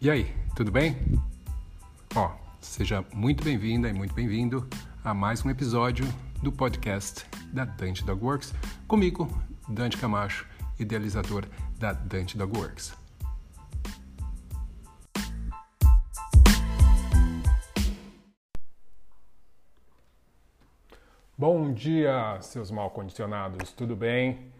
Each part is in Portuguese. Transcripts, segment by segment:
E aí, tudo bem? Ó, seja muito bem-vinda e muito bem-vindo a mais um episódio do podcast da Dante Dog Works, comigo, Dante Camacho, idealizador da Dante Dog Works. Bom dia, seus mal condicionados, tudo bem?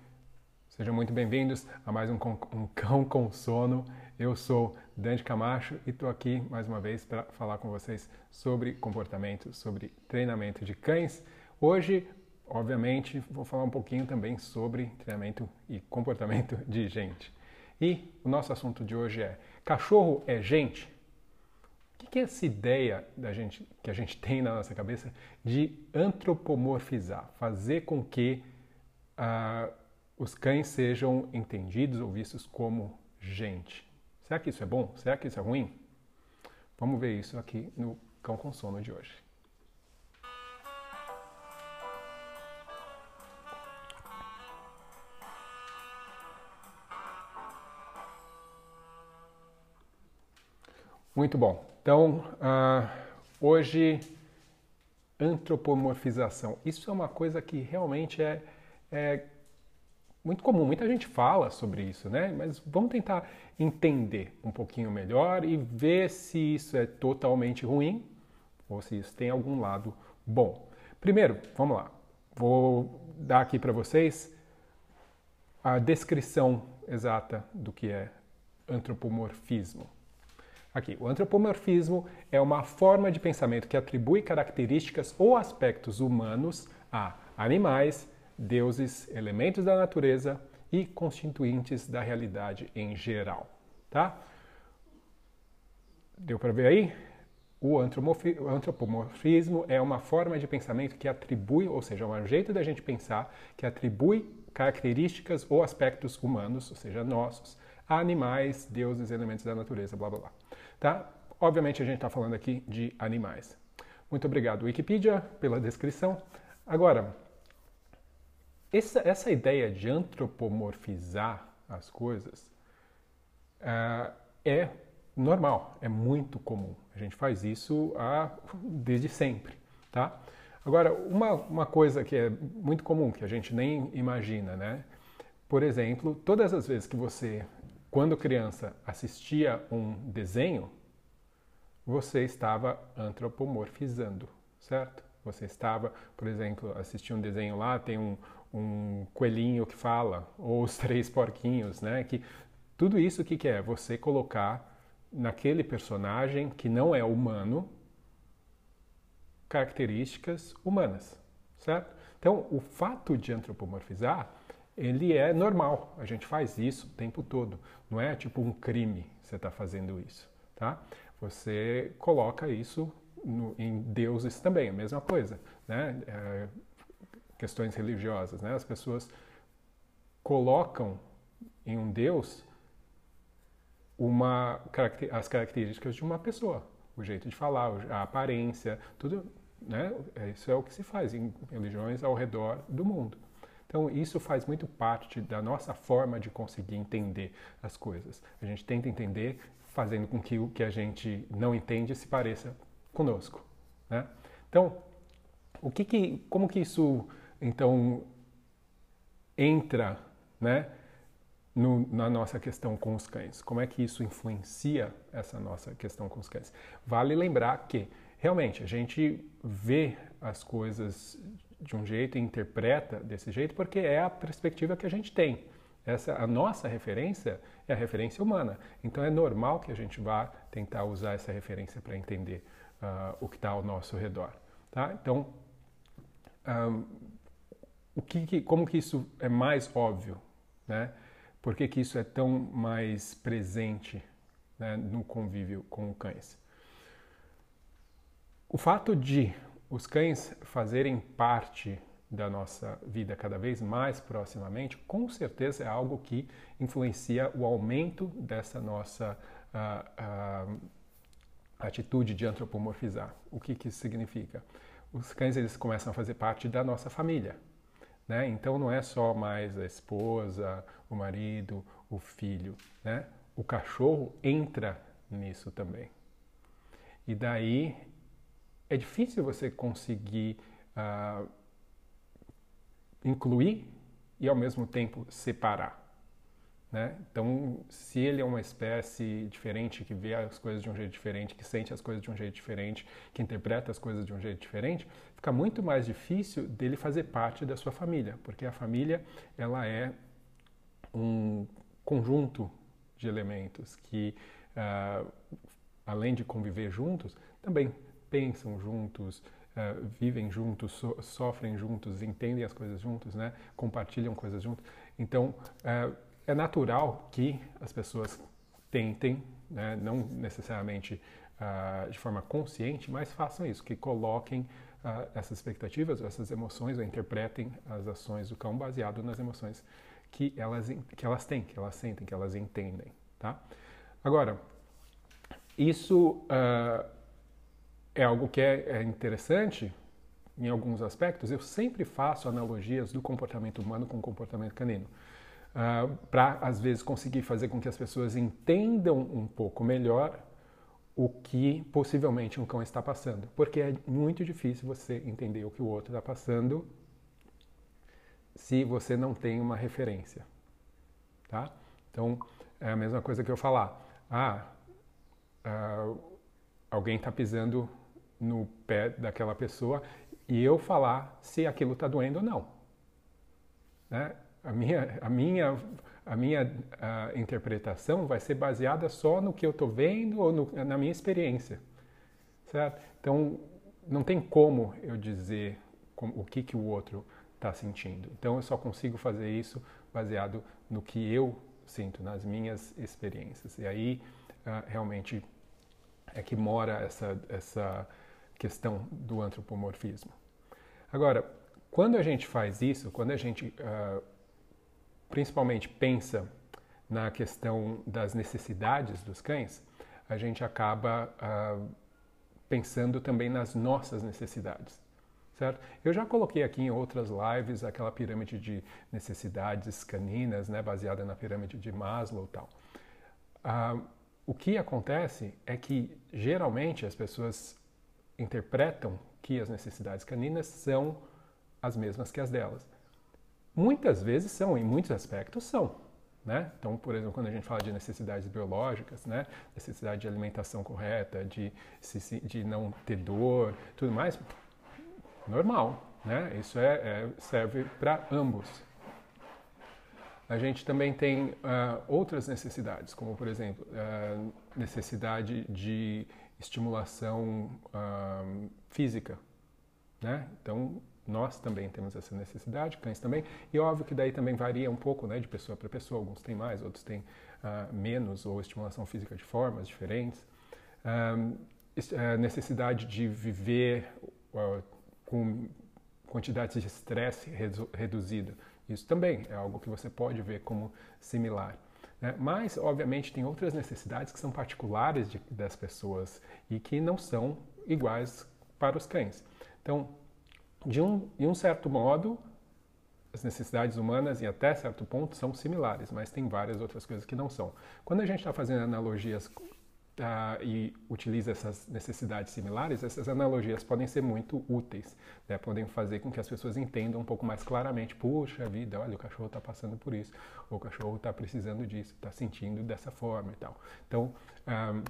Sejam muito bem-vindos a mais um, um Cão com Sono. Eu sou Dante Camacho e estou aqui mais uma vez para falar com vocês sobre comportamento, sobre treinamento de cães. Hoje, obviamente, vou falar um pouquinho também sobre treinamento e comportamento de gente. E o nosso assunto de hoje é: cachorro é gente? O que é essa ideia da gente, que a gente tem na nossa cabeça de antropomorfizar, fazer com que uh, os cães sejam entendidos ou vistos como gente? Será que isso é bom? Será que isso é ruim? Vamos ver isso aqui no Cão com Sono de hoje. Muito bom. Então, uh, hoje, antropomorfização. Isso é uma coisa que realmente é, é muito comum. Muita gente fala sobre isso, né? Mas vamos tentar entender um pouquinho melhor e ver se isso é totalmente ruim ou se isso tem algum lado bom. Primeiro, vamos lá. Vou dar aqui para vocês a descrição exata do que é antropomorfismo. Aqui, o antropomorfismo é uma forma de pensamento que atribui características ou aspectos humanos a animais, deuses, elementos da natureza e constituintes da realidade em geral, tá? Deu para ver aí? O antropomorfismo é uma forma de pensamento que atribui, ou seja, é um jeito da gente pensar que atribui características ou aspectos humanos, ou seja, nossos, a animais, deuses, elementos da natureza, blá blá blá. Tá? Obviamente a gente está falando aqui de animais. Muito obrigado, Wikipedia, pela descrição. Agora, essa, essa ideia de antropomorfizar as coisas uh, é normal, é muito comum. A gente faz isso uh, desde sempre, tá? Agora, uma, uma coisa que é muito comum, que a gente nem imagina, né? Por exemplo, todas as vezes que você quando criança assistia um desenho, você estava antropomorfizando, certo? Você estava, por exemplo, assistia um desenho lá, tem um, um coelhinho que fala, ou os três porquinhos, né? Que tudo isso o que, que é? Você colocar naquele personagem que não é humano características humanas, certo? Então, o fato de antropomorfizar ele é normal. A gente faz isso o tempo todo. Não é tipo um crime você está fazendo isso, tá? Você coloca isso no, em deuses também, a mesma coisa, né? É, questões religiosas, né? As pessoas colocam em um deus uma as características de uma pessoa, o jeito de falar, a aparência, tudo, né? Isso é o que se faz em religiões ao redor do mundo. Então, isso faz muito parte da nossa forma de conseguir entender as coisas. A gente tenta entender fazendo com que o que a gente não entende se pareça conosco. Né? Então, o que, que como que isso então entra, né, no, na nossa questão com os cães? Como é que isso influencia essa nossa questão com os cães? Vale lembrar que realmente a gente vê as coisas de um jeito e interpreta desse jeito porque é a perspectiva que a gente tem. Essa, a nossa referência é a referência humana. Então é normal que a gente vá tentar usar essa referência para entender uh, o que está ao nosso redor. Tá? Então, um, o que, que, como que isso é mais óbvio? Né? Por que, que isso é tão mais presente né, no convívio com cães? O fato de os cães fazerem parte da nossa vida cada vez mais proximamente, com certeza é algo que influencia o aumento dessa nossa uh, uh, atitude de antropomorfizar. O que, que isso significa? Os cães eles começam a fazer parte da nossa família. Né? Então não é só mais a esposa, o marido, o filho. Né? O cachorro entra nisso também. E daí é difícil você conseguir uh, incluir e ao mesmo tempo separar. Né? Então, se ele é uma espécie diferente, que vê as coisas de um jeito diferente, que sente as coisas de um jeito diferente, que interpreta as coisas de um jeito diferente, fica muito mais difícil dele fazer parte da sua família, porque a família ela é um conjunto de elementos que, uh, além de conviver juntos, também pensam juntos, uh, vivem juntos, so sofrem juntos, entendem as coisas juntos, né? compartilham coisas juntos. Então, uh, é natural que as pessoas tentem, né? não necessariamente de forma consciente, mas façam isso, que coloquem essas expectativas, essas emoções, ou interpretem as ações do cão baseado nas emoções que elas, que elas têm, que elas sentem, que elas entendem. Tá? Agora, isso uh, é algo que é, é, interessante em alguns aspectos. Eu sempre faço analogias do comportamento humano com o comportamento canino. Uh, para, às vezes, conseguir fazer com que as pessoas entendam um pouco melhor o que possivelmente um cão está passando. Porque é muito difícil você entender o que o outro está passando se você não tem uma referência, tá? Então, é a mesma coisa que eu falar, ah, uh, alguém está pisando no pé daquela pessoa e eu falar se aquilo está doendo ou não. Né? A minha, a minha, a minha uh, interpretação vai ser baseada só no que eu estou vendo ou no, na minha experiência, certo? Então, não tem como eu dizer como, o que, que o outro está sentindo. Então eu só consigo fazer isso baseado no que eu sinto, nas minhas experiências. E aí uh, realmente é que mora essa, essa questão do antropomorfismo. Agora, quando a gente faz isso, quando a gente uh, principalmente pensa na questão das necessidades dos cães, a gente acaba uh, pensando também nas nossas necessidades certo? Eu já coloquei aqui em outras lives aquela pirâmide de necessidades caninas, né, baseada na pirâmide de Maslow e tal. Ah, o que acontece é que geralmente as pessoas interpretam que as necessidades caninas são as mesmas que as delas. Muitas vezes são, em muitos aspectos são. Né? Então, por exemplo, quando a gente fala de necessidades biológicas, né? necessidade de alimentação correta, de, de não ter dor, tudo mais, normal, né? Isso é, é serve para ambos. A gente também tem uh, outras necessidades, como por exemplo, uh, necessidade de estimulação uh, física, né? Então nós também temos essa necessidade, cães também, e óbvio que daí também varia um pouco, né, de pessoa para pessoa. Alguns têm mais, outros têm menos ou estimulação física de formas diferentes. necessidade de viver com quantidade de estresse reduzida. Isso também é algo que você pode ver como similar. Né? Mas, obviamente, tem outras necessidades que são particulares de, das pessoas e que não são iguais para os cães. Então, de um, de um certo modo, as necessidades humanas, e até certo ponto, são similares, mas tem várias outras coisas que não são. Quando a gente está fazendo analogias uh, e utiliza essas necessidades similares, essas analogias podem ser muito úteis, né? podem fazer com que as pessoas entendam um pouco mais claramente, puxa vida, olha, o cachorro está passando por isso, ou o cachorro está precisando disso, está sentindo dessa forma e tal. Então, um,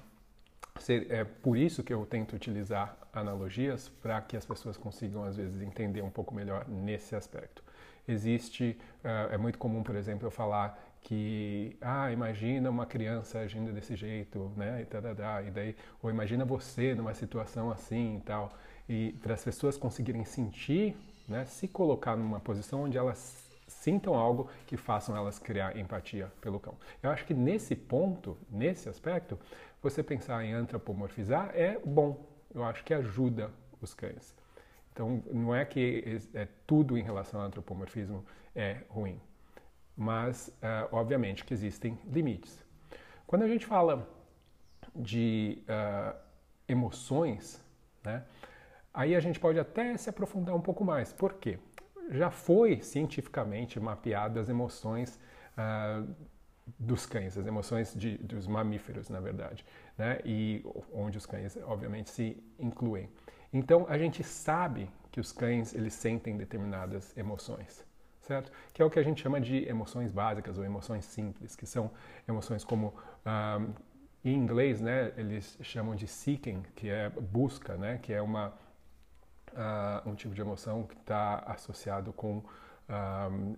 é por isso que eu tento utilizar analogias para que as pessoas consigam, às vezes, entender um pouco melhor nesse aspecto. Existe, uh, é muito comum, por exemplo, eu falar que, ah, imagina uma criança agindo desse jeito, né, e, tadadá, e daí, ou imagina você numa situação assim e tal, e para as pessoas conseguirem sentir, né, se colocar numa posição onde elas sintam algo que façam elas criar empatia pelo cão. Eu acho que nesse ponto, nesse aspecto, você pensar em antropomorfizar é bom. Eu acho que ajuda os cães. Então, não é que é tudo em relação ao antropomorfismo é ruim mas uh, obviamente que existem limites. Quando a gente fala de uh, emoções, né, aí a gente pode até se aprofundar um pouco mais. Por quê? Já foi cientificamente mapeado as emoções uh, dos cães, as emoções de, dos mamíferos, na verdade, né? E onde os cães, obviamente, se incluem. Então, a gente sabe que os cães eles sentem determinadas emoções, certo? Que é o que a gente chama de emoções básicas ou emoções simples, que são emoções como um, em inglês, né? Eles chamam de seeking, que é busca, né? Que é uma uh, um tipo de emoção que está associado com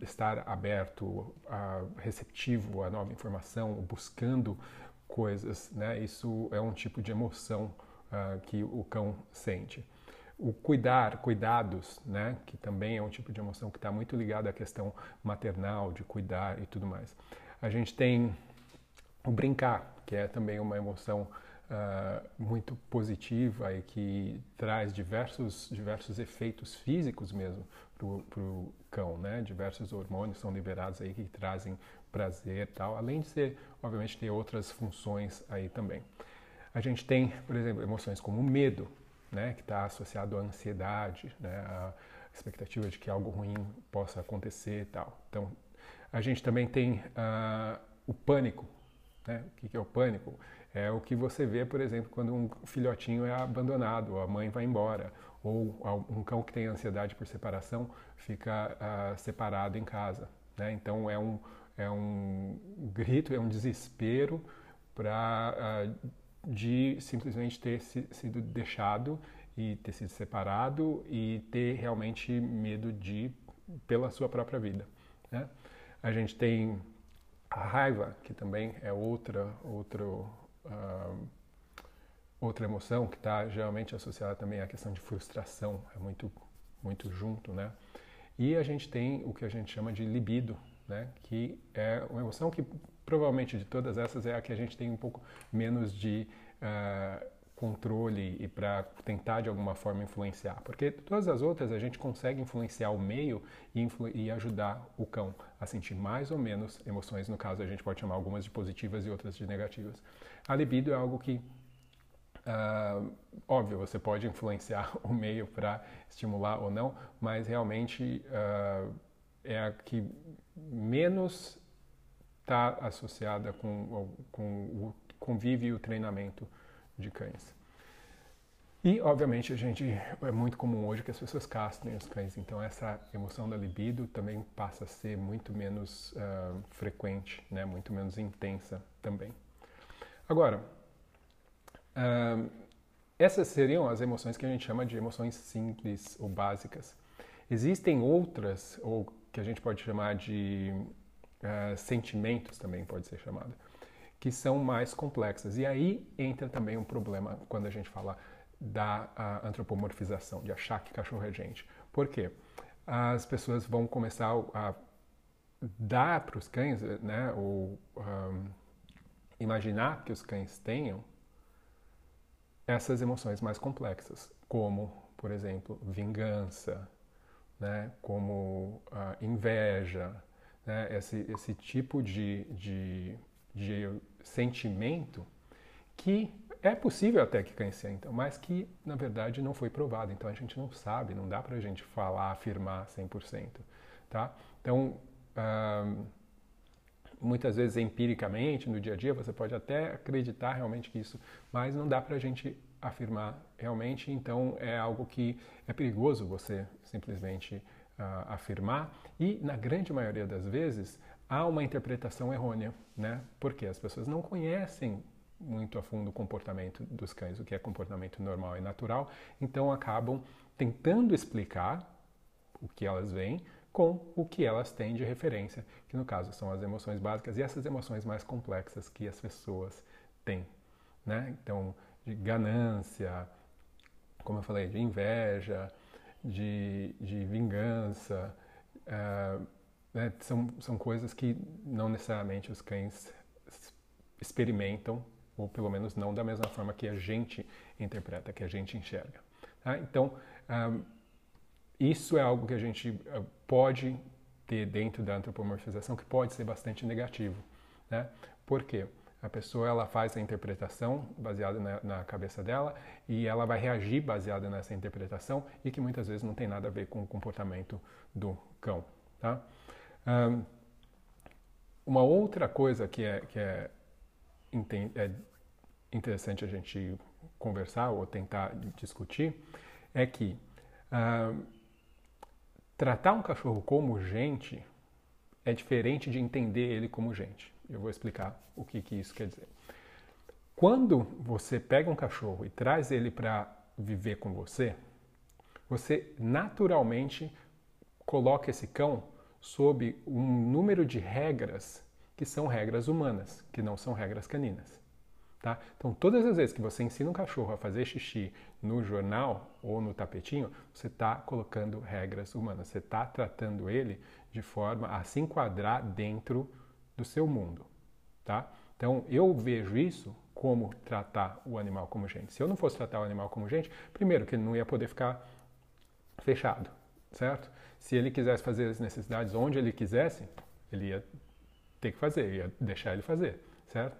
estar aberto, uh, receptivo à nova informação, buscando coisas, né? Isso é um tipo de emoção uh, que o cão sente. O cuidar, cuidados, né? Que também é um tipo de emoção que está muito ligado à questão maternal, de cuidar e tudo mais. A gente tem o brincar, que é também uma emoção uh, muito positiva e que traz diversos, diversos efeitos físicos mesmo para o cão, né? Diversos hormônios são liberados aí que trazem prazer e tal, além de ser, obviamente, ter outras funções aí também. A gente tem, por exemplo, emoções como medo, né? Que está associado à ansiedade, né? A expectativa de que algo ruim possa acontecer e tal. Então, a gente também tem uh, o pânico, né? O que é o pânico? É o que você vê, por exemplo, quando um filhotinho é abandonado, a mãe vai embora, ou um cão que tem ansiedade por separação fica uh, separado em casa. Né? Então é um, é um grito, é um desespero para uh, de simplesmente ter se, sido deixado e ter sido separado e ter realmente medo de pela sua própria vida. Né? A gente tem a raiva, que também é outra, outro, uh, outra emoção que está geralmente associada também à questão de frustração, é muito, muito junto, né? E a gente tem o que a gente chama de libido, né? Que é uma emoção que provavelmente de todas essas é a que a gente tem um pouco menos de uh, controle e para tentar de alguma forma influenciar. Porque todas as outras a gente consegue influenciar o meio e, e, ajudar o cão a sentir mais ou menos emoções. No caso, a gente pode chamar algumas de positivas e outras de negativas. A libido é algo que, uh, óbvio, você pode influenciar o meio para estimular ou não, mas realmente uh, é a que menos está associada com, com o convívio e o treinamento de cães. E, obviamente, a gente é muito comum hoje que as pessoas castrem os cães, então essa emoção da libido também passa a ser muito menos uh, frequente, né? muito menos intensa também. Agora, uh, essas seriam as emoções que a gente chama de emoções simples ou básicas. Existem outras, ou que a gente pode chamar de uh, sentimentos também pode ser chamada que são mais complexas. E aí entra também um problema quando a gente fala da antropomorfização, de achar que cachorro é gente. Por quê? As pessoas vão começar a dar para os cães, né, ou um, imaginar que os cães tenham essas emoções mais complexas, como, por exemplo, vingança, né, como uh, inveja, né, esse, esse tipo de, de de sentimento que é possível até que cães sentam, mas que na verdade não foi provado. Então a gente não sabe, não dá para a gente falar, afirmar 100%. Tá? Então, muitas vezes empiricamente, no dia a dia, você pode até acreditar realmente que isso, mas não dá para a gente afirmar realmente. Então é algo que é perigoso você simplesmente uh, afirmar e na grande maioria das vezes há uma interpretação errônea, né? Porque as pessoas não conhecem muito a fundo o comportamento dos cães, o que é comportamento normal e natural, então acabam tentando explicar o que elas veem com o que elas têm de referência, que no caso são as emoções básicas e essas emoções mais complexas que as pessoas têm, né? Então, de ganância, como eu falei, de inveja, de, de vingança, uh, né, são, são coisas que não necessariamente os cães experimentam, ou pelo menos não da mesma forma que a gente interpreta, que a gente enxerga. Tá? Então, um, isso é algo que a gente uh, pode ter dentro da antropomorfização que pode ser bastante negativo. Né? Por quê? A pessoa ela faz a interpretação baseada na, na, cabeça dela e ela vai reagir baseada nessa interpretação e que muitas vezes não tem nada a ver com o comportamento do cão. Tá? Um, uma outra coisa que é, que é, é interessante a gente conversar ou tentar discutir é que tratar um cachorro como gente é diferente de entender ele como gente. Eu vou explicar o que, que isso quer dizer. Quando você pega um cachorro e traz ele para viver com você, você naturalmente coloca esse cão sob um número de regras que são regras humanas, que não são regras caninas. Tá? Então, todas as vezes que você ensina um cachorro a fazer xixi no jornal ou no tapetinho, você está colocando regras humanas, você está tratando ele de forma a se enquadrar dentro do seu mundo. Tá? Então, eu vejo isso como tratar o animal como gente. Se eu não fosse tratar o animal como gente, primeiro que ele não ia poder ficar fechado, certo? Se ele quisesse fazer as necessidades onde ele quisesse, ele ia ter que fazer, ia deixar ele fazer, certo?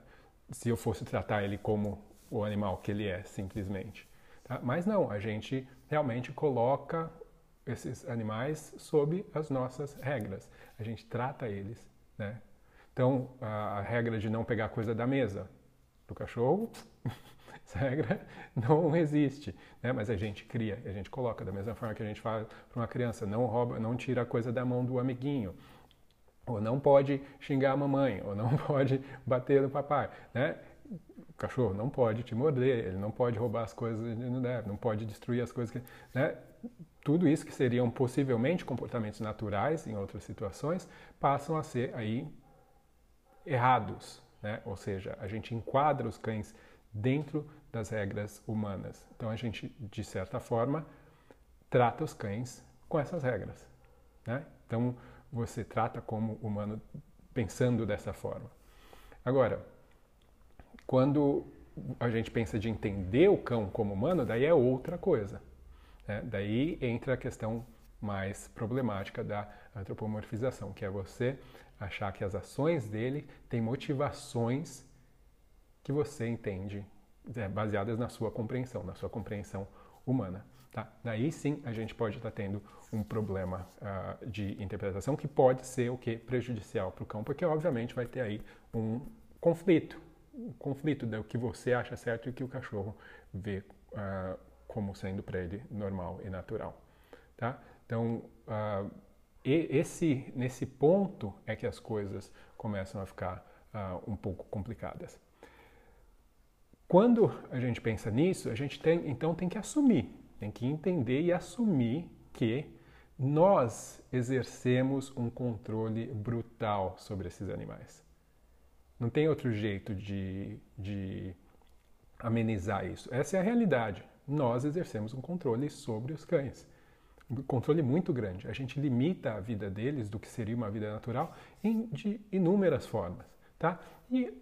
Se eu fosse tratar ele como o animal que ele é, simplesmente. Tá? Mas não, a gente realmente coloca esses animais sob as nossas regras. A gente trata eles, né? Então, a, regra de não pegar coisa da mesa do cachorro, essa regra não existe, né? Mas a gente cria, a gente coloca da mesma forma que a gente fala para uma criança, não rouba, não tira a coisa da mão do amiguinho, ou não pode xingar a mamãe, ou não pode bater no papai, né? O cachorro não pode te morder, ele não pode roubar as coisas que não deve, não pode destruir as coisas que, né? Tudo isso que seriam possivelmente comportamentos naturais em outras situações passam a ser aí errados, né? Ou seja, a gente enquadra os cães dentro das regras humanas. Então a gente, de certa forma, trata os cães com essas regras, né? Então você trata como humano pensando dessa forma. Agora, quando a gente pensa de entender o cão como humano, daí é outra coisa. Né? Daí entra a questão mais problemática da antropomorfização, que é você achar que as ações dele têm motivações que você entende é, baseadas na sua compreensão, na sua compreensão humana. Tá? Daí sim a gente pode estar tendo um problema uh, de interpretação que pode ser o que prejudicial para o cão, porque obviamente vai ter aí um conflito, um conflito do que você acha certo e o que o cachorro vê uh, como sendo para ele normal e natural. Tá? Então uh, esse nesse ponto é que as coisas começam a ficar um pouco complicadas. Quando a gente pensa nisso, a gente tem, então tem que assumir tem que entender e assumir que nós exercemos um controle brutal sobre esses animais. Não tem outro jeito de, de amenizar isso. Essa é a realidade. Nós exercemos um controle sobre os cães. Um controle muito grande. A gente limita a vida deles do que seria uma vida natural em, de inúmeras formas. Tá? E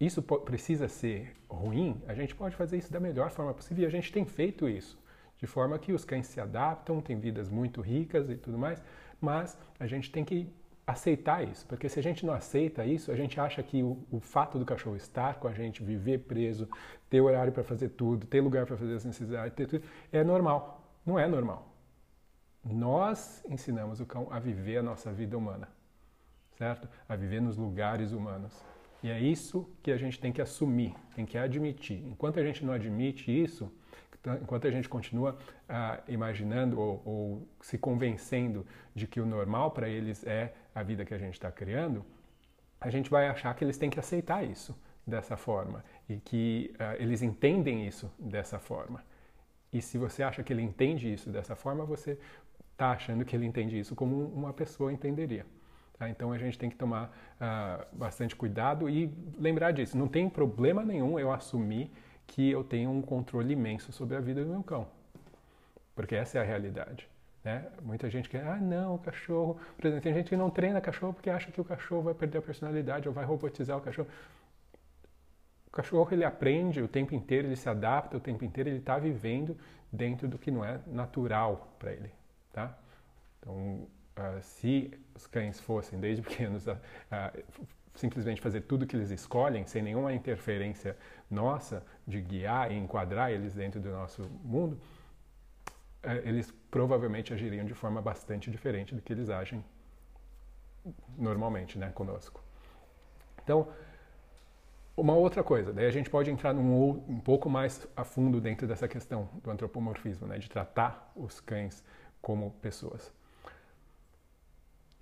isso precisa ser ruim, a gente pode fazer isso da melhor forma possível e a gente tem feito isso de forma que os cães se adaptam, têm vidas muito ricas e tudo mais, mas a gente tem que aceitar isso, porque se a gente não aceita isso, a gente acha que o, o fato do cachorro estar com a gente, viver preso, ter horário para fazer tudo, ter lugar para fazer as necessidades, ter tudo, é normal. Não é normal. Nós ensinamos o cão a viver a nossa vida humana, certo? A viver nos lugares humanos. E é isso que a gente tem que assumir, tem que admitir. Enquanto a gente não admite isso, então, enquanto a gente continua ah, imaginando ou, ou, se convencendo de que o normal para eles é a vida que a gente está criando, a gente vai achar que eles têm que aceitar isso dessa forma e que ah, eles entendem isso dessa forma. E se você acha que ele entende isso dessa forma, você está achando que ele entende isso como uma pessoa entenderia. Tá? Então a gente tem que tomar ah, bastante cuidado e lembrar disso. Não tem problema nenhum eu assumir que eu tenho um controle imenso sobre a vida do meu cão. Porque essa é a realidade. Né? Muita gente quer, ah, não, o cachorro. Por exemplo, tem gente que não treina cachorro porque acha que o cachorro vai perder a personalidade ou vai robotizar o cachorro. O cachorro ele aprende o tempo inteiro, ele se adapta o tempo inteiro, ele está vivendo dentro do que não é natural para ele. Tá? Então, uh, se os cães fossem desde pequenos simplesmente fazer tudo que eles escolhem, sem nenhuma interferência nossa de guiar e enquadrar eles dentro do nosso mundo, eh, eles provavelmente agiriam de forma bastante diferente do que eles agem normalmente, né, conosco. Então, uma outra coisa, daí a gente pode entrar num, um pouco mais a fundo dentro dessa questão do antropomorfismo, né, de tratar os cães como pessoas.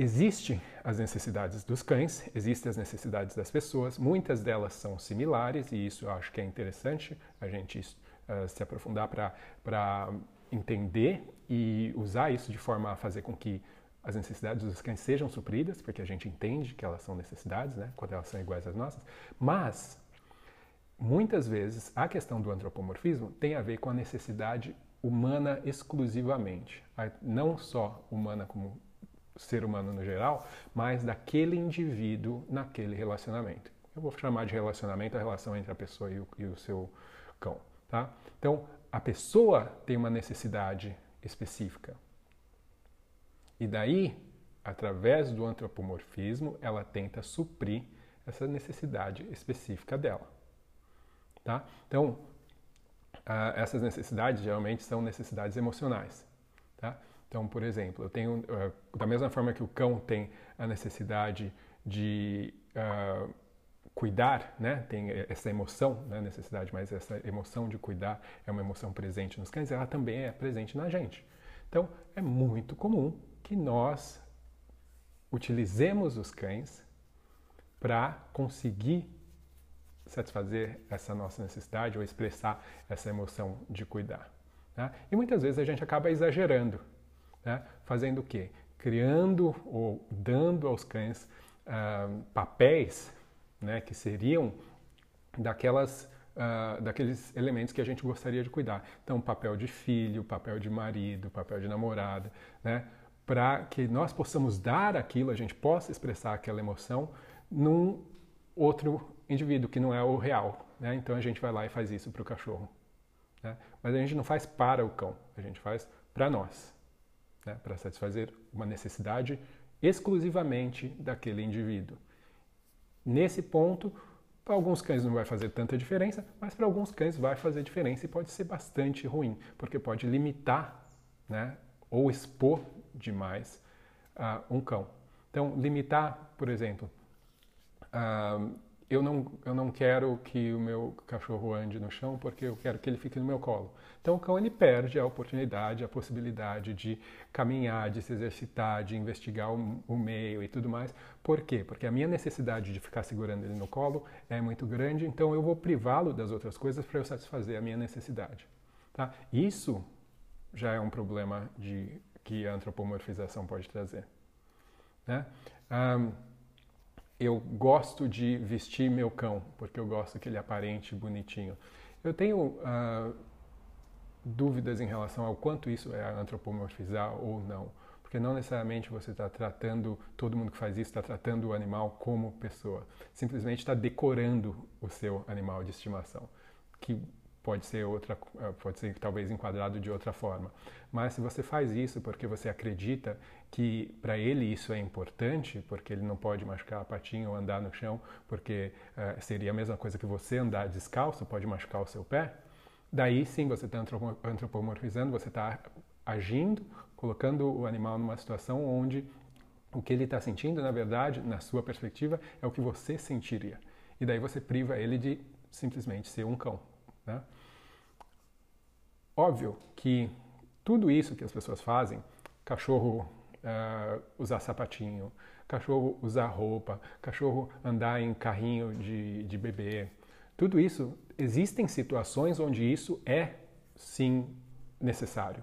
Existem as necessidades dos cães, existem as necessidades das pessoas, muitas delas são similares e isso eu acho que é interessante a gente uh, se aprofundar para entender e usar isso de forma a fazer com que as necessidades dos cães sejam supridas, porque a gente entende que elas são necessidades, né, quando elas são iguais às nossas, mas muitas vezes a questão do antropomorfismo tem a ver com a necessidade humana exclusivamente, não só humana como ser humano no geral, mas daquele indivíduo naquele relacionamento. Eu vou chamar de relacionamento a relação entre a pessoa e o, e o seu cão, tá? Então, a pessoa tem uma necessidade específica. E daí, através do antropomorfismo, ela tenta suprir essa necessidade específica dela. Tá? Então, essas necessidades geralmente são necessidades emocionais. Tá? Então, por exemplo, eu tenho, uh, da mesma forma que o cão tem a necessidade de uh, cuidar, né? tem essa emoção, não é necessidade, mas essa emoção de cuidar é uma emoção presente nos cães, ela também é presente na gente. Então, é muito comum que nós utilizemos os cães para conseguir satisfazer essa nossa necessidade ou expressar essa emoção de cuidar. Né? E muitas vezes a gente acaba exagerando. Né? Fazendo o quê? Criando ou dando aos cães uh, papéis né, que seriam daquelas, uh, daqueles elementos que a gente gostaria de cuidar. Então, papel de filho, papel de marido, papel de namorada, né? para que nós possamos dar aquilo, a gente possa expressar aquela emoção num outro indivíduo que não é o real. Né? Então a gente vai lá e faz isso para o cachorro. Né? Mas a gente não faz para o cão, a gente faz para nós né, para satisfazer uma necessidade exclusivamente daquele indivíduo. Nesse ponto, para alguns cães não vai fazer tanta diferença, mas para alguns cães vai fazer diferença e pode ser bastante ruim, porque pode limitar né, ou expor demais uh, um cão. Então, limitar, por exemplo, uh, eu não, eu não quero que o meu cachorro ande no chão porque eu quero que ele fique no meu colo. Então o cão ele perde a oportunidade, a possibilidade de caminhar, de se exercitar, de investigar o, o meio e tudo mais. Por quê? Porque a minha necessidade de ficar segurando ele no colo é muito grande, então eu vou privá-lo das outras coisas para eu satisfazer a minha necessidade. Tá? Isso já é um problema de, que a antropomorfização pode trazer. Né? Um, eu gosto de vestir meu cão, porque eu gosto que ele aparente bonitinho. Eu tenho uh, dúvidas em relação ao quanto isso é antropomorfizar ou não. Porque não necessariamente você está tratando, todo mundo que faz isso está tratando o animal como pessoa. Simplesmente está decorando o seu animal de estimação. Que pode ser outra, eh, pode ser talvez enquadrado de outra forma. Mas se você faz isso porque você acredita que para ele isso é importante, porque ele não pode machucar a patinha ou andar no chão, porque uh, seria a mesma coisa que você andar descalço, pode machucar o seu pé, daí sim você está antropomorfizando, você está agindo, colocando o animal numa situação onde o que ele está sentindo, na verdade, na sua perspectiva, é o que você sentiria. E daí você priva ele de simplesmente ser um cão. Né? Óbvio que tudo isso que as pessoas fazem, cachorro uh, usar sapatinho, cachorro usar roupa, cachorro andar em carrinho de, de bebê, tudo isso, existem situações onde isso é sim necessário,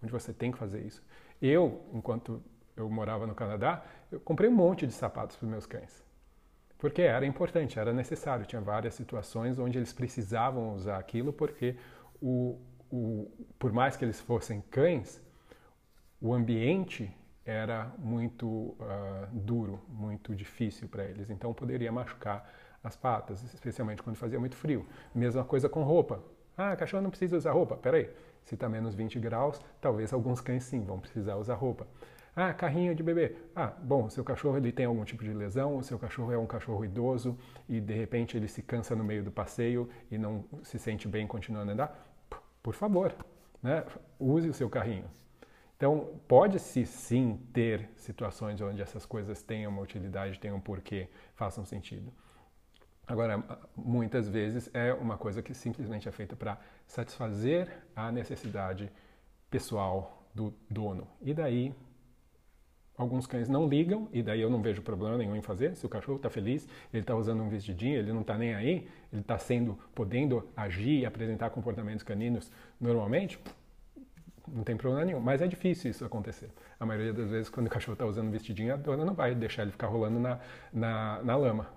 onde você tem que fazer isso. Eu, enquanto eu morava no Canadá, eu comprei um monte de sapatos para os meus cães. Porque era importante, era necessário. Tinha várias situações onde eles precisavam usar aquilo, porque o, o, por mais que eles fossem cães, o ambiente era muito uh, duro, muito difícil para eles. Então poderia machucar as patas, especialmente quando fazia muito frio. Mesma coisa com roupa. Ah, cachorro não precisa usar roupa. Peraí, se está menos 20 graus, talvez alguns cães sim vão precisar usar roupa. Ah, carrinho de bebê. Ah, bom, seu cachorro ele tem algum tipo de lesão, o seu cachorro é um cachorro idoso e de repente ele se cansa no meio do passeio e não se sente bem continuando a andar por favor, né, use o seu carrinho. Então, pode-se sim ter situações onde essas coisas tenham uma utilidade, tenham um porquê, façam sentido. Agora, muitas vezes é uma coisa que simplesmente é feita para satisfazer a necessidade pessoal do dono. E daí Alguns cães não ligam, e daí eu não vejo problema nenhum em fazer. Se o cachorro está feliz, ele está usando um vestidinho, ele não está nem aí, ele está sendo, podendo agir e apresentar comportamentos caninos normalmente, não tem problema nenhum. Mas é difícil isso acontecer. A maioria das vezes, quando o cachorro está usando um vestidinho, a dona não vai deixar ele ficar rolando na, na, na lama.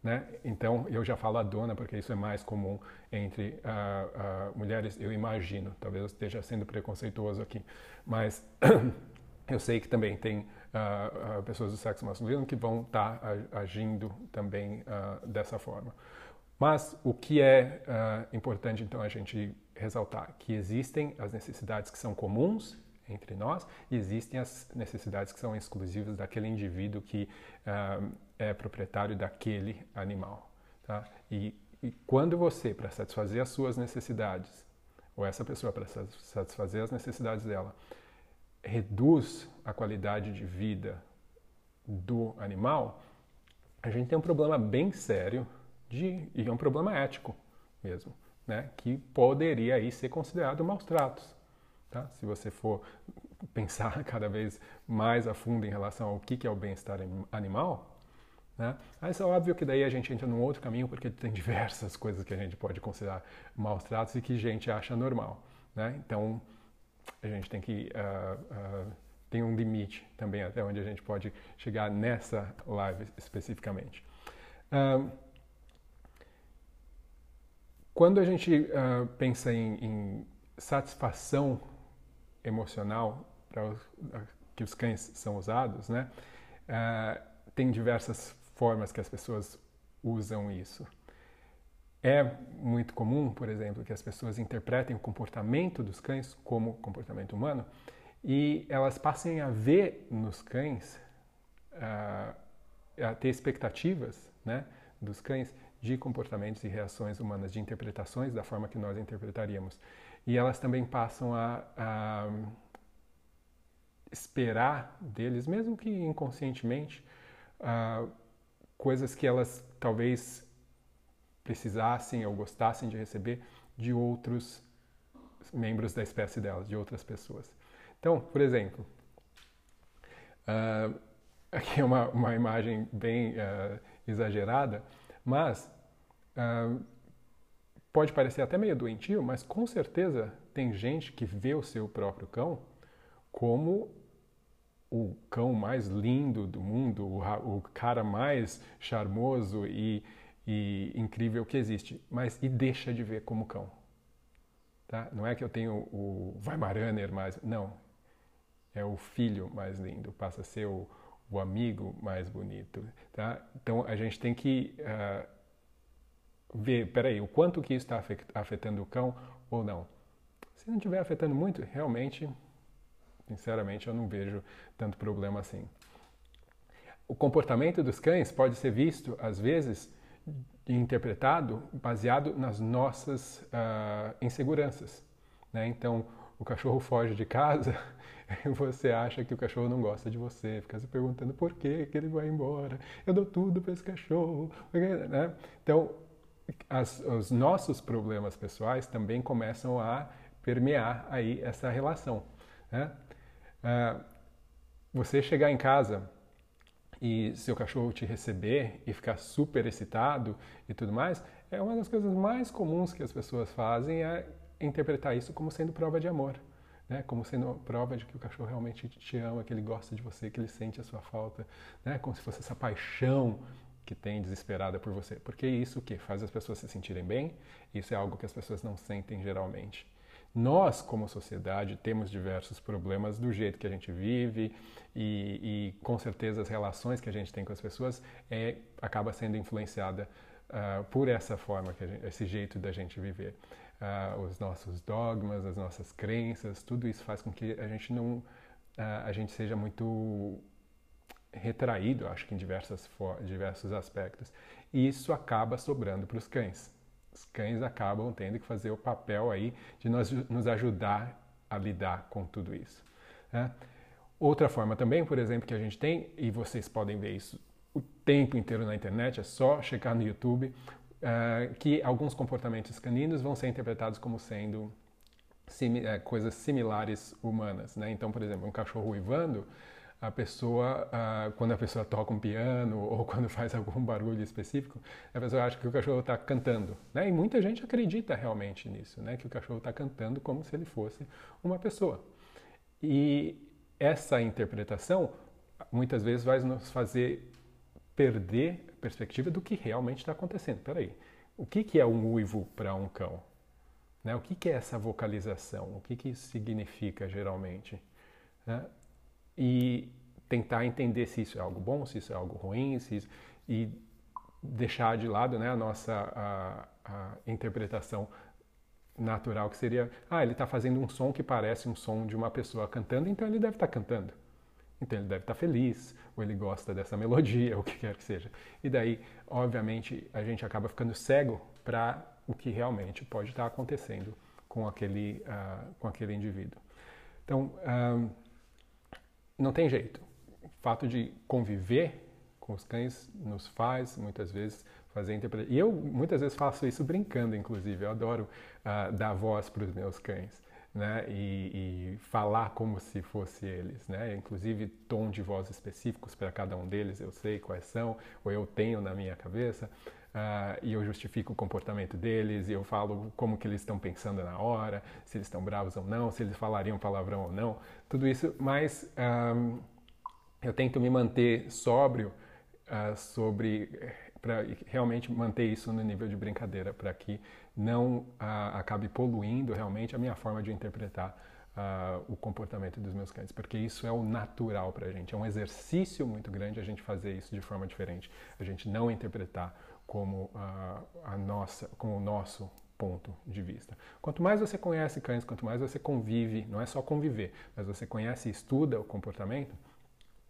Né? Então, eu já falo a dona, porque isso é mais comum entre uh, uh, mulheres, eu imagino. Talvez eu esteja sendo preconceituoso aqui. Mas. Eu sei que também tem uh, uh, pessoas do sexo masculino que vão estar tá agindo também uh, dessa forma. Mas o que é importante então a gente ressaltar que existem as necessidades que são comuns entre nós e existem as necessidades que são exclusivas daquele indivíduo que é proprietário daquele animal. Tá? E, e quando você, para satisfazer as suas necessidades, ou essa pessoa para satisfazer as necessidades dela, reduz a qualidade de vida do animal, a gente tem um problema bem sério de, e é um problema ético mesmo, né? que poderia aí ser considerado maus tratos. Tá? Se você for pensar cada vez mais a fundo em relação ao que é o bem-estar animal, né? Mas é óbvio que daí a gente entra num outro caminho porque tem diversas coisas que a gente pode considerar maus tratos e que a gente acha normal. Né? Então, a gente tem que uh, uh, tem um limite também até onde a gente pode chegar nessa live especificamente. Uh, quando a gente pensa em, em, satisfação emocional para que os cães são usados, né, tem diversas formas que as pessoas usam isso. É muito comum, por exemplo, que as pessoas interpretem o comportamento dos cães como comportamento humano e elas passem a ver nos cães, uh, a ter expectativas né, dos cães de comportamentos e reações humanas, de interpretações da forma que nós interpretaríamos. E elas também passam a, a esperar deles, mesmo que inconscientemente, uh, coisas que elas talvez precisassem ou gostassem de receber de outros membros da espécie delas, de outras pessoas. Então, por exemplo, uh, aqui é uma, uma imagem bem uh, exagerada, mas uh, pode parecer até meio doentio, mas com certeza tem gente que vê o seu próprio cão como o cão mais lindo do mundo, o, o cara mais charmoso e e incrível que existe, mas e deixa de ver como cão. Tá? Não é que eu tenho o Weimaraner mais, não. É o filho mais lindo, passa a ser o, o amigo mais bonito. Tá? Então a gente tem que uh, ver, peraí, o quanto que isso está afetando o cão ou não. Se não estiver afetando muito, realmente, sinceramente, eu não vejo tanto problema assim. O comportamento dos cães pode ser visto, às vezes, interpretado baseado nas nossas uh, inseguranças. Né? Então, o cachorro foge de casa e você acha que o cachorro não gosta de você, fica se perguntando por que, que ele vai embora, eu dou tudo para esse cachorro. Né? Então, as, os nossos problemas pessoais também começam a permear aí essa relação. Né? Uh, você chegar em casa e seu cachorro te receber e ficar super excitado e tudo mais, é uma das coisas mais comuns que as pessoas fazem é interpretar isso como sendo prova de amor, né? Como sendo prova de que o cachorro realmente te ama, que ele gosta de você, que ele sente a sua falta, né? Como se fosse essa paixão que tem desesperada por você. Porque isso que faz as pessoas se sentirem bem? Isso é algo que as pessoas não sentem geralmente. Nós, como sociedade, temos diversos problemas do jeito que a gente vive e, e com certeza as relações que a gente tem com as pessoas é, acaba sendo influenciada uh, por essa forma, gente, esse jeito da gente viver. Uh, os nossos dogmas, as nossas crenças, tudo isso faz com que a gente não, uh, a gente seja muito retraído, acho que em diversas diversos aspectos. E isso acaba sobrando para os cães os cães acabam tendo que fazer o papel aí de nós, nos ajudar a lidar com tudo isso. Né? Outra forma também, por exemplo, que a gente tem, e vocês podem ver isso o tempo inteiro na internet, é só checar no YouTube uh, que alguns comportamentos caninos vão ser interpretados como sendo é, coisas similares humanas. Né? Então, por exemplo, um cachorro uivando, a pessoa, quando a pessoa toca um piano ou quando faz algum barulho específico, a pessoa acha que o cachorro está cantando. Né? E muita gente acredita realmente nisso, né? que o cachorro está cantando como se ele fosse uma pessoa. E essa interpretação muitas vezes vai nos fazer perder a perspectiva do que realmente está acontecendo. Peraí, o que, que é um uivo para um cão? Né? O que, que é essa vocalização? O que, que isso significa geralmente? Né? E tentar entender se isso é algo bom, se isso é algo ruim, se isso... e deixar de lado né, a nossa a, a interpretação natural, que seria, ah, ele está fazendo um som que parece um som de uma pessoa cantando, então ele deve estar tá cantando. Então ele deve estar tá feliz, ou ele gosta dessa melodia, ou o que quer que seja. E daí, obviamente, a gente acaba ficando cego para o que realmente pode estar acontecendo com aquele, uh, com aquele indivíduo. Então, uh, não tem jeito. O fato de conviver com os cães nos faz, muitas vezes, fazer interpretação. E eu, muitas vezes, faço isso brincando, inclusive. Eu adoro uh, dar voz para os meus cães. Né, e, e, falar como se fosse eles, né? Inclusive tom de voz específicos para cada um deles, eu sei quais são, ou eu tenho na minha cabeça uh, e eu justifico o comportamento deles e eu falo como que eles estão pensando na hora, se eles estão bravos ou não, se eles falariam palavrão ou não, tudo isso, mas um, eu tento me manter sóbrio uh, sobre para realmente manter isso no nível de brincadeira, para que não uh, acabe poluindo realmente a minha forma de interpretar uh, o comportamento dos meus cães, porque isso é o natural para a gente. É um exercício muito grande a gente fazer isso de forma diferente, a gente não interpretar como a, a nossa, como o nosso ponto de vista. Quanto mais você conhece cães, quanto mais você convive, não é só conviver, mas você conhece e estuda o comportamento,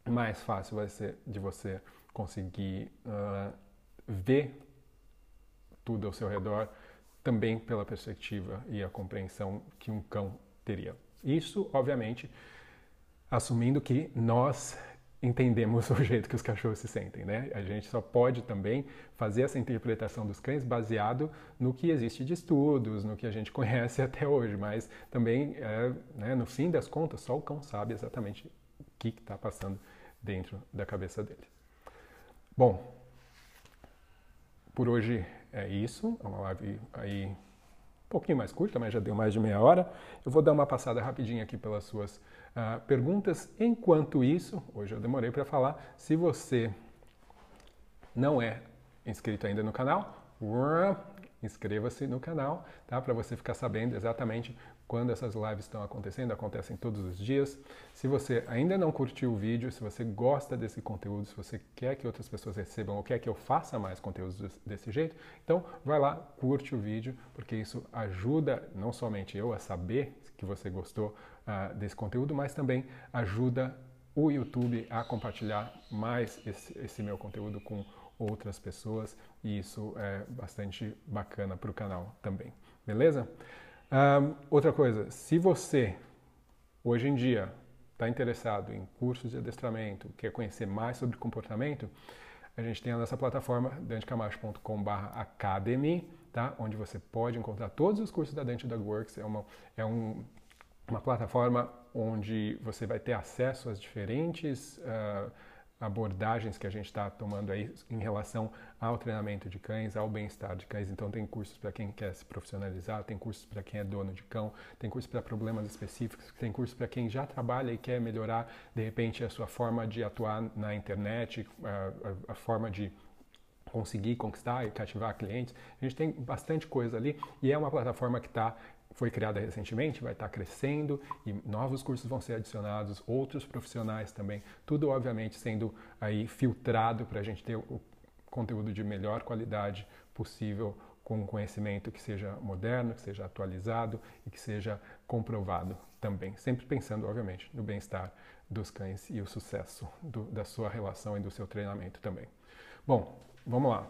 mais fácil vai ser de você conseguir uh, ver tudo ao seu redor também pela perspectiva e a compreensão que um cão teria. Isso, obviamente, assumindo que nós entendemos o jeito que os cachorros se sentem, né? A gente só pode também fazer essa interpretação dos cães baseado no que existe de estudos, no que a gente conhece até hoje, mas também, é, né, no fim das contas, só o cão sabe exatamente o que está passando dentro da cabeça dele. Bom, por hoje é isso, é uma live aí um pouquinho mais curta, mas já deu mais de meia hora. Eu vou dar uma passada rapidinho aqui pelas suas uh, perguntas. Enquanto isso, hoje eu demorei para falar, se você não é inscrito ainda no canal, inscreva-se no canal, tá? Para você ficar sabendo exatamente quando essas lives estão acontecendo, acontecem todos os dias. Se você ainda não curtiu o vídeo, se você gosta desse conteúdo, se você quer que outras pessoas recebam ou quer que eu faça mais conteúdos desse jeito, então vai lá, curte o vídeo, porque isso ajuda não somente eu a saber que você gostou uh, desse conteúdo, mas também ajuda o YouTube a compartilhar mais esse, esse meu conteúdo com outras pessoas e isso é bastante bacana para o canal também, beleza? Um, outra coisa, se você hoje em dia está interessado em cursos de adestramento, quer conhecer mais sobre comportamento, a gente tem a nossa plataforma dantecamacho.com/academy, tá? Onde você pode encontrar todos os cursos da Dante Dog Works. É uma é um, uma plataforma onde você vai ter acesso às diferentes uh, abordagens que a gente está tomando aí em relação ao treinamento de cães, ao bem-estar de cães. Então tem cursos para quem quer se profissionalizar, tem cursos para quem é dono de cão, tem cursos para problemas específicos, tem cursos para quem já trabalha e quer melhorar de repente a sua forma de atuar na internet, a, a, a forma de conseguir conquistar e cativar clientes. A gente tem bastante coisa ali e é uma plataforma que está foi criada recentemente, vai estar crescendo e novos cursos vão ser adicionados, outros profissionais também, tudo obviamente sendo aí filtrado para a gente ter o conteúdo de melhor qualidade possível com um conhecimento que seja moderno, que seja atualizado e que seja comprovado também, sempre pensando obviamente no bem-estar dos cães e o sucesso do, da sua relação e do seu treinamento também. Bom, vamos lá.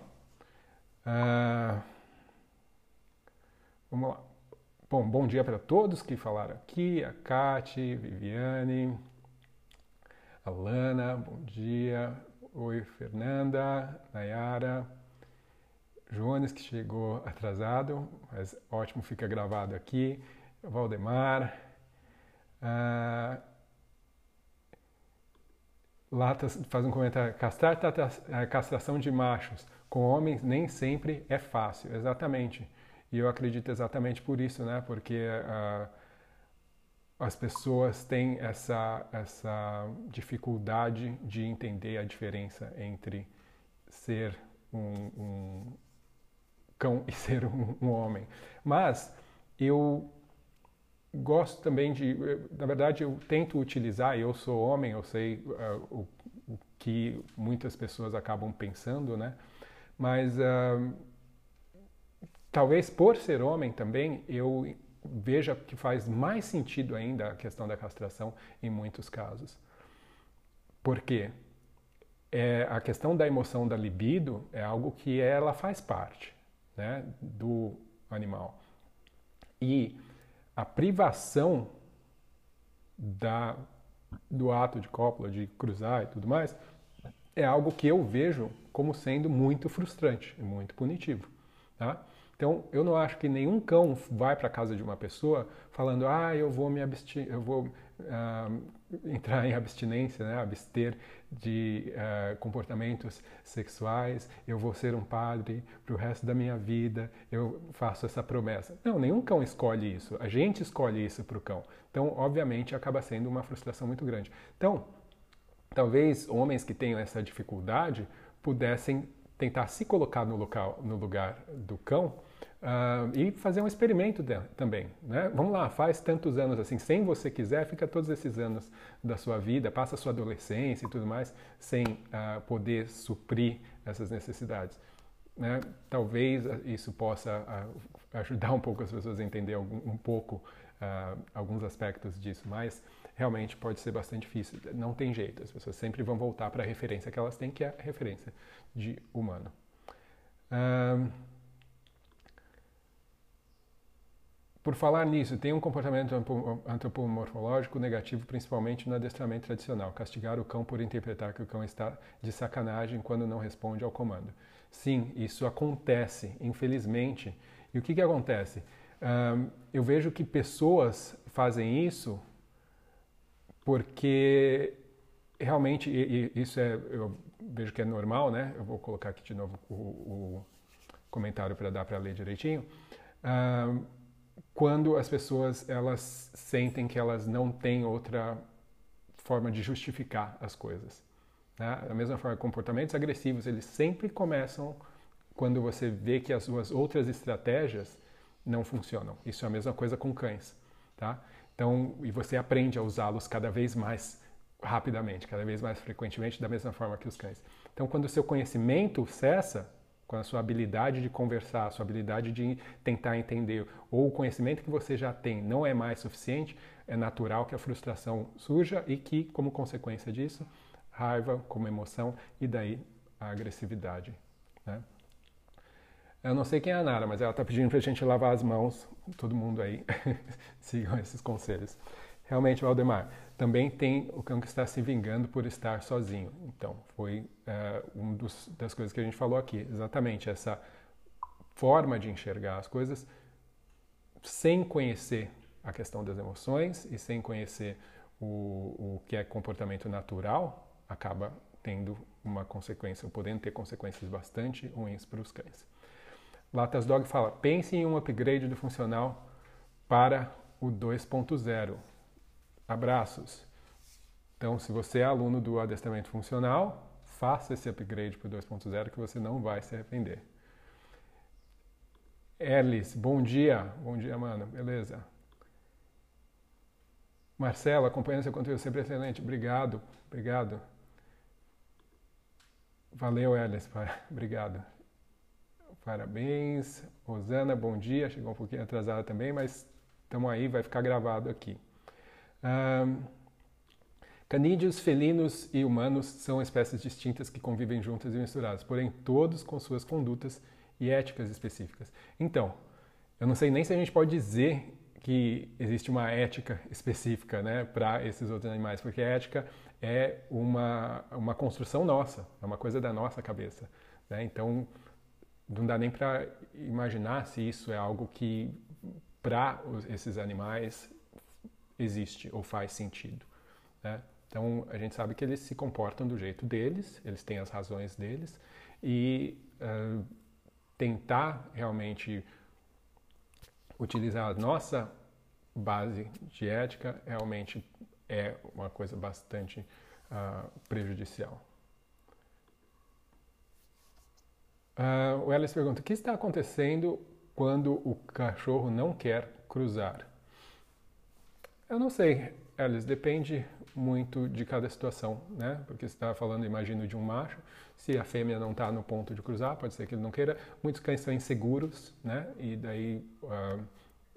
Uh, vamos lá. Bom, bom dia para todos que falaram aqui, a Kati, Viviane, a Lana, bom dia, oi, Fernanda, Nayara, Jones, que chegou atrasado, mas ótimo, fica gravado aqui. Valdemar. Ah, Lata faz um comentário. Castrar a castração de machos com homens nem sempre é fácil. Exatamente. E eu acredito exatamente por isso, né? Porque uh, as pessoas têm essa, essa dificuldade de entender a diferença entre ser um, um cão e ser um, um homem. Mas eu gosto também de, na verdade, eu tento utilizar, eu sou homem, eu sei uh, o, o, que muitas pessoas acabam pensando, né? Mas uh, talvez por ser homem também, eu veja que faz mais sentido ainda a questão da castração em muitos casos. Por quê? É, a questão da emoção da libido é algo que ela faz parte né, do animal. E a privação da, do ato de cópula, de cruzar e tudo mais, é algo que eu vejo como sendo muito frustrante e muito punitivo. Tá? Então, eu não acho que nenhum cão vai para casa de uma pessoa falando, ah, eu vou me abstir, eu vou uh, entrar em abstinência, né? abster de uh, comportamentos sexuais, eu vou ser um padre para o resto da minha vida, eu faço essa promessa. Não, nenhum cão escolhe isso. A gente escolhe isso para o cão. Então, obviamente, acaba sendo uma frustração muito grande. Então, talvez homens que tenham essa dificuldade pudessem tentar se colocar no, local, no lugar do cão Uh, e fazer um experimento de, também. Né? Vamos lá, faz tantos anos assim, sem você quiser, fica todos esses anos da sua vida, passa a sua adolescência e tudo mais, sem uh, poder suprir essas necessidades. Né? Talvez isso possa uh, ajudar um pouco as pessoas a entender algum, um pouco alguns aspectos disso, mas realmente pode ser bastante difícil. Não tem jeito, as pessoas sempre vão voltar para a referência que elas têm, que é a referência de humano. Por falar nisso, tem um comportamento antropomorfológico negativo, principalmente no adestramento tradicional. Castigar o cão por interpretar que o cão está de sacanagem quando não responde ao comando. Sim, isso acontece, infelizmente. E o que, que acontece? Um, eu vejo que pessoas fazem isso porque realmente, e, e isso é, eu vejo que é normal, né? Eu vou colocar aqui de novo o, o comentário para dar para ler direitinho. Um, quando as pessoas elas sentem que elas não têm outra forma de justificar as coisas. Né? Da mesma forma, comportamentos agressivos eles sempre começam quando você vê que as suas outras estratégias não funcionam. Isso é a mesma coisa com cães, tá? Então, e você aprende a usá-los cada vez mais rapidamente, cada vez mais frequentemente, da mesma forma que os cães. Então, quando o seu conhecimento cessa, com a sua habilidade de conversar, a sua habilidade de tentar entender, ou o conhecimento que você já tem não é mais suficiente, é natural que a frustração surja e que, como consequência disso, raiva como emoção e daí a agressividade. Né? Eu não sei quem é a Nara, mas ela está pedindo para a gente lavar as mãos, todo mundo aí, sigam esses conselhos. Realmente, Valdemar, também tem o cão que está se vingando por estar sozinho. Então, foi é, uma das coisas que a gente falou aqui. Exatamente essa forma de enxergar as coisas sem conhecer a questão das emoções e sem conhecer o, o que é comportamento natural, acaba tendo uma consequência, ou podendo ter consequências bastante ruins para os cães. Latas Dog fala: pense em um upgrade do funcional para o 2.0. Abraços. Então, se você é aluno do adestramento funcional, faça esse upgrade para o 2.0 que você não vai se arrepender. Elis, bom dia. Bom dia, mano. Beleza. Marcelo, acompanhando seu conteúdo sempre excelente. Obrigado. Obrigado. Valeu, Elis. Obrigado. Parabéns. Rosana, bom dia. Chegou um pouquinho atrasada também, mas estamos aí, vai ficar gravado aqui. Canídeos, felinos e humanos são espécies distintas que convivem juntas e misturadas, porém todos com suas condutas e éticas específicas. Então, eu não sei nem se a gente pode dizer que existe uma ética específica né, para esses outros animais, porque a ética é uma, uma construção nossa, é uma coisa da nossa cabeça. Né? Então, não dá nem para imaginar se isso é algo que, para esses animais, existe ou faz sentido. Né? Então, a gente sabe que eles se comportam do jeito deles, eles têm as razões deles, e uh, tentar realmente utilizar a nossa base de ética realmente é uma coisa bastante uh, prejudicial. Uh, o Ellis pergunta: o que está acontecendo quando o cachorro não quer cruzar? Eu não sei, Ellis, depende muito de cada situação, né? Porque você está falando, imagino, de um macho. Se a fêmea não está no ponto de cruzar, pode ser que ele não queira. Muitos cães são inseguros, né? E daí uh,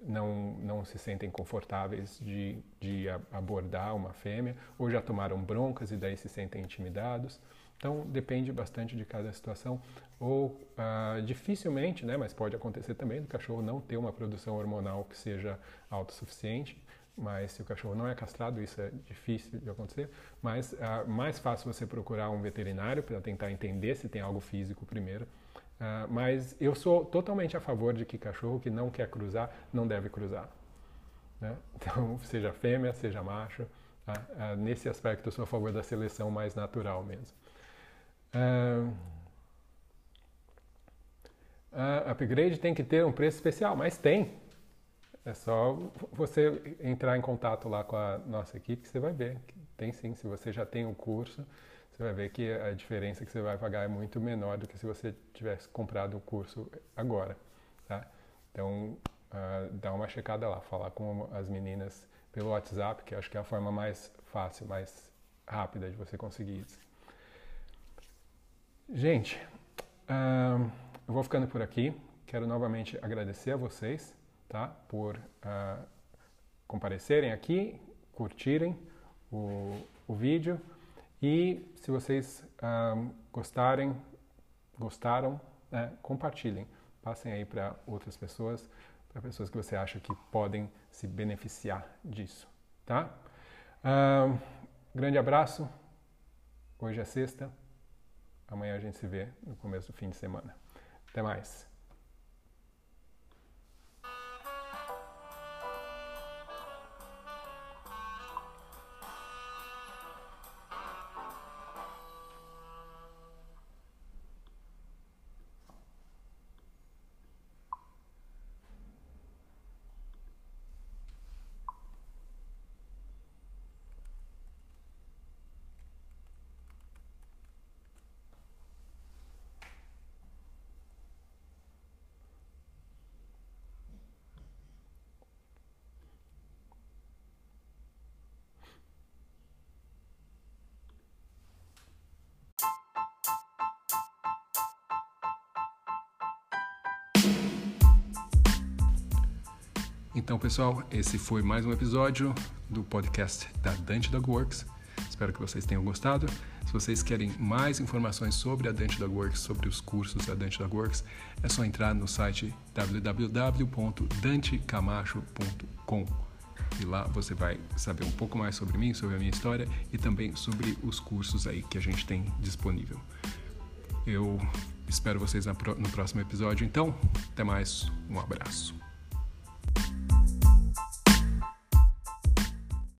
não, não se sentem confortáveis de, de abordar uma fêmea, ou já tomaram broncas e daí se sentem intimidados. Então depende bastante de cada situação. Ou uh, dificilmente, né, mas pode acontecer também, do cachorro não ter uma produção hormonal que seja autossuficiente. Mas se o cachorro não é castrado, isso é difícil de acontecer. Mas uh, mais fácil você procurar um veterinário para tentar entender se tem algo físico primeiro Uh, mas eu sou totalmente a favor de que cachorro que não quer cruzar não deve cruzar. Né? Então, seja fêmea, seja macho. Tá? Uh, nesse aspecto, eu sou a favor da seleção mais natural mesmo. Uh, upgrade tem que ter um preço especial, mas tem. É só você entrar em contato lá com a nossa equipe que você vai ver. Tem sim, se você já tem o um curso você vai ver que a diferença que você vai pagar é muito menor do que se você tivesse comprado o curso agora. Tá? Então, uh, dá uma checada lá, falar com as meninas pelo WhatsApp, que acho que é a forma mais fácil, mais rápida de você conseguir isso. Gente, uh, eu vou ficando por aqui. Quero novamente agradecer a vocês tá? por uh, comparecerem aqui, curtirem o, o vídeo. E se vocês um, gostarem, gostaram, né, compartilhem. Passem aí para outras pessoas, para pessoas que você acha que podem se beneficiar disso, tá? Um, grande abraço. Hoje é sexta. Amanhã a gente se vê no começo do fim de semana. Até mais. Então, pessoal, esse foi mais um episódio do podcast da Dante Dog Works. Espero que vocês tenham gostado. Se vocês querem mais informações sobre a Dante Dog Works, sobre os cursos da Dante Dog Works, é só entrar no site www.dantecamacho.com. E lá você vai saber um pouco mais sobre mim, sobre a minha história e também sobre os cursos aí que a gente tem disponível. Eu espero vocês no próximo episódio. Então, até mais. Um abraço.